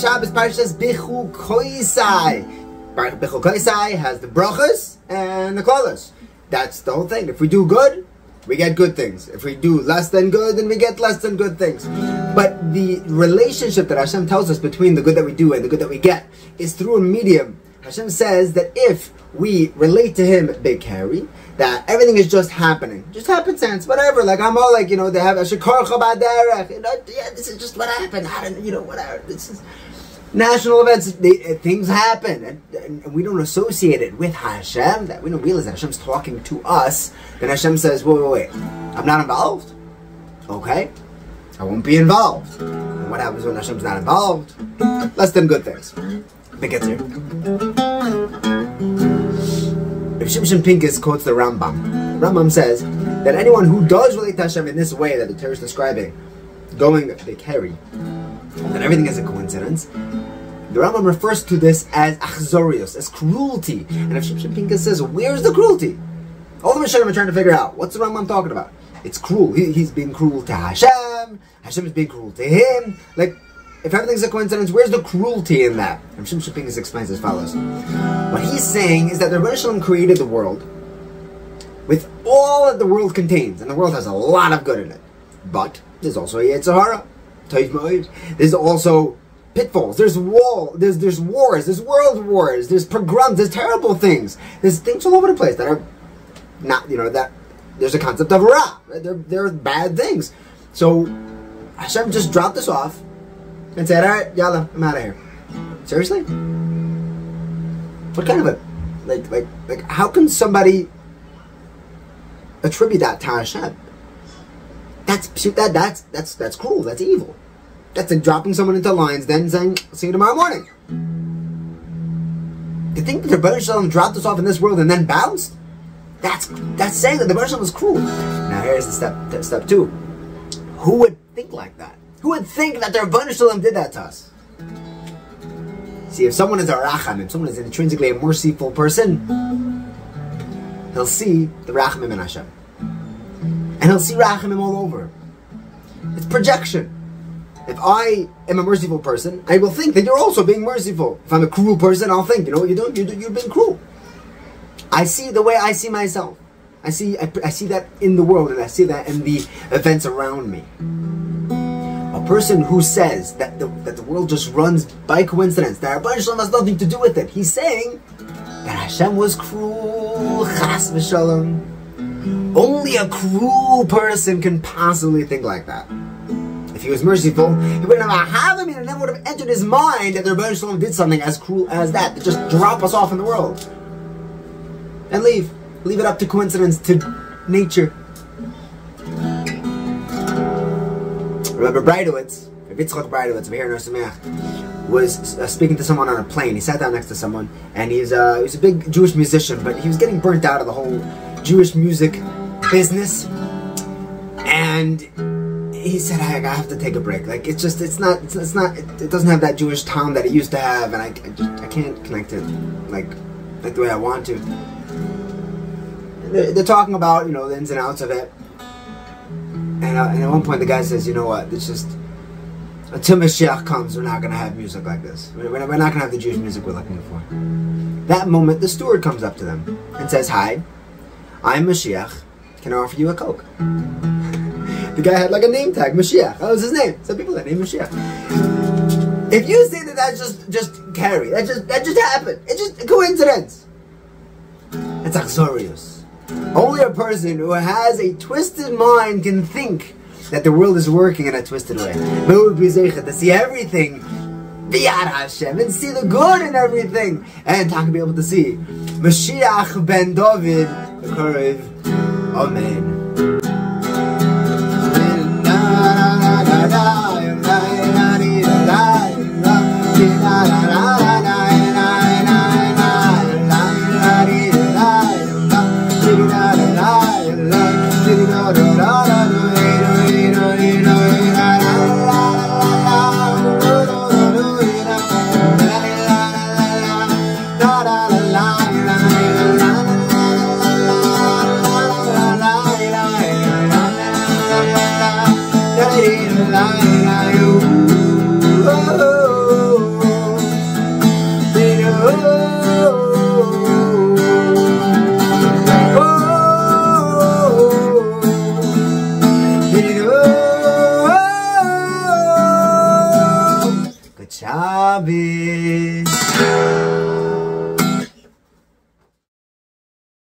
Shabbos Parshas Bechukosai. Bichu Koisai has the brachas and the klolos. That's the whole thing. If we do good, we get good things. If we do less than good, then we get less than good things. But the relationship that Hashem tells us between the good that we do and the good that we get is through a medium. Hashem says that if we relate to Him, b'keri, that everything is just happening, just happenstance, whatever. Like I'm all like, you know, they have a shikar. You know, yeah, this is just what happened. I don't, you know, whatever. This is national events. They, uh, things happen, and, and, we don't associate it with Hashem. That we don't realize that Hashem's talking to us. Then Hashem says, "Wait, wait, wait. I'm not involved. Okay, I won't be involved." And what happens when Hashem's not involved? Less than good things. It gets here. If Shimshon Pincus quotes the Rambam, Rambam says that anyone who does relate to Hashem in this way that the Torah is describing, going they carry, that everything is a coincidence. The Rambam refers to this as achzorius, as cruelty. And if Shimshon Pincus says, where's the cruelty? All the Rishonim are trying to figure out, what's the Rambam talking about? It's cruel. He, he's being cruel to Hashem. Hashem is being cruel to him. Like, if everything's a coincidence, where's the cruelty in that? And Shimshon Pincus explains as follows. What he's saying is that the Rebbe created the world with all that the world contains, and the world has a lot of good in it. But there's also a yetzer hara. There's also pitfalls. There's wall. There's there's wars. There's world wars. There's pogroms. There's terrible things. There's things all over the place that are not you know that there's a concept of ra. They're they're bad things. So Hashem just dropped this off and said, "All right, yalla, I'm out of here." Seriously? What kind of a like like like how can somebody attribute that to Hashem? That's that that's that's that's cruel. That's evil. That's like dropping someone into lines, then saying, "See you tomorrow morning." To think that the Ribbono Shel Olam dropped us off in this world and then bounced? That's that's saying that the Ribbono Shel Olam was cruel. Now here's the step step two. Who would think like that? Who would think that the Ribbono Shel Olam did that to us? See, if someone is a racham, if someone is intrinsically a merciful person, he'll see the rachamim in Hashem. And he'll see rachamim all over. It's projection. If I am a merciful person, I will think that you're also being merciful. If I'm a cruel person, I'll think, you know you're doing? You're, you're being cruel. I see the way I see myself. I see, I, I see that in the world, and I see that in the events around me. A person who says that the, that the world just runs by coincidence, that Ribbono Shel Olam has nothing to do with it, he's saying that Hashem was cruel, chas v'shalom. Only a cruel person can possibly think like that. If he was merciful, he wouldn't have had him, and it never would have entered his mind that the Ribbono Shel Olam did something as cruel as that, to just drop us off in the world. And leave. Leave it up to coincidence, to nature. Remember Breitowitz, Yitzchak Breitowitz, over here in was uh, speaking to someone on a plane. He sat down next to someone, and he's, uh, he's a big Jewish musician, but he was getting burnt out of the whole Jewish music business. And he said, I, I have to take a break. Like it's just, it's not, it's, it's not, it, it, doesn't have that Jewish tone that it used to have, and I, I just, I can't connect it like, like the way I want to. They're, they're talking about, you know, the ins and outs of it, and, uh, and at one point the guy says, you know what, it's just until Mashiach comes, we're not going to have music like this. We're, we're not going to have the Jewish music we're looking for. That moment, the steward comes up to them and says, Hi, I'm Mashiach. Can I offer you a Coke? The guy had like a name tag, Mashiach. That was his name. Some people that name Mashiach. If you say that that's just just carry, that just that just happened. It's just a coincidence. It's achzorius. Only a person who has a twisted mind can think that the world is working in a twisted way. To see everything Biyad Hashem and see the good in everything. And to be able to see Mashiach ben David, the Amen. Shabbos.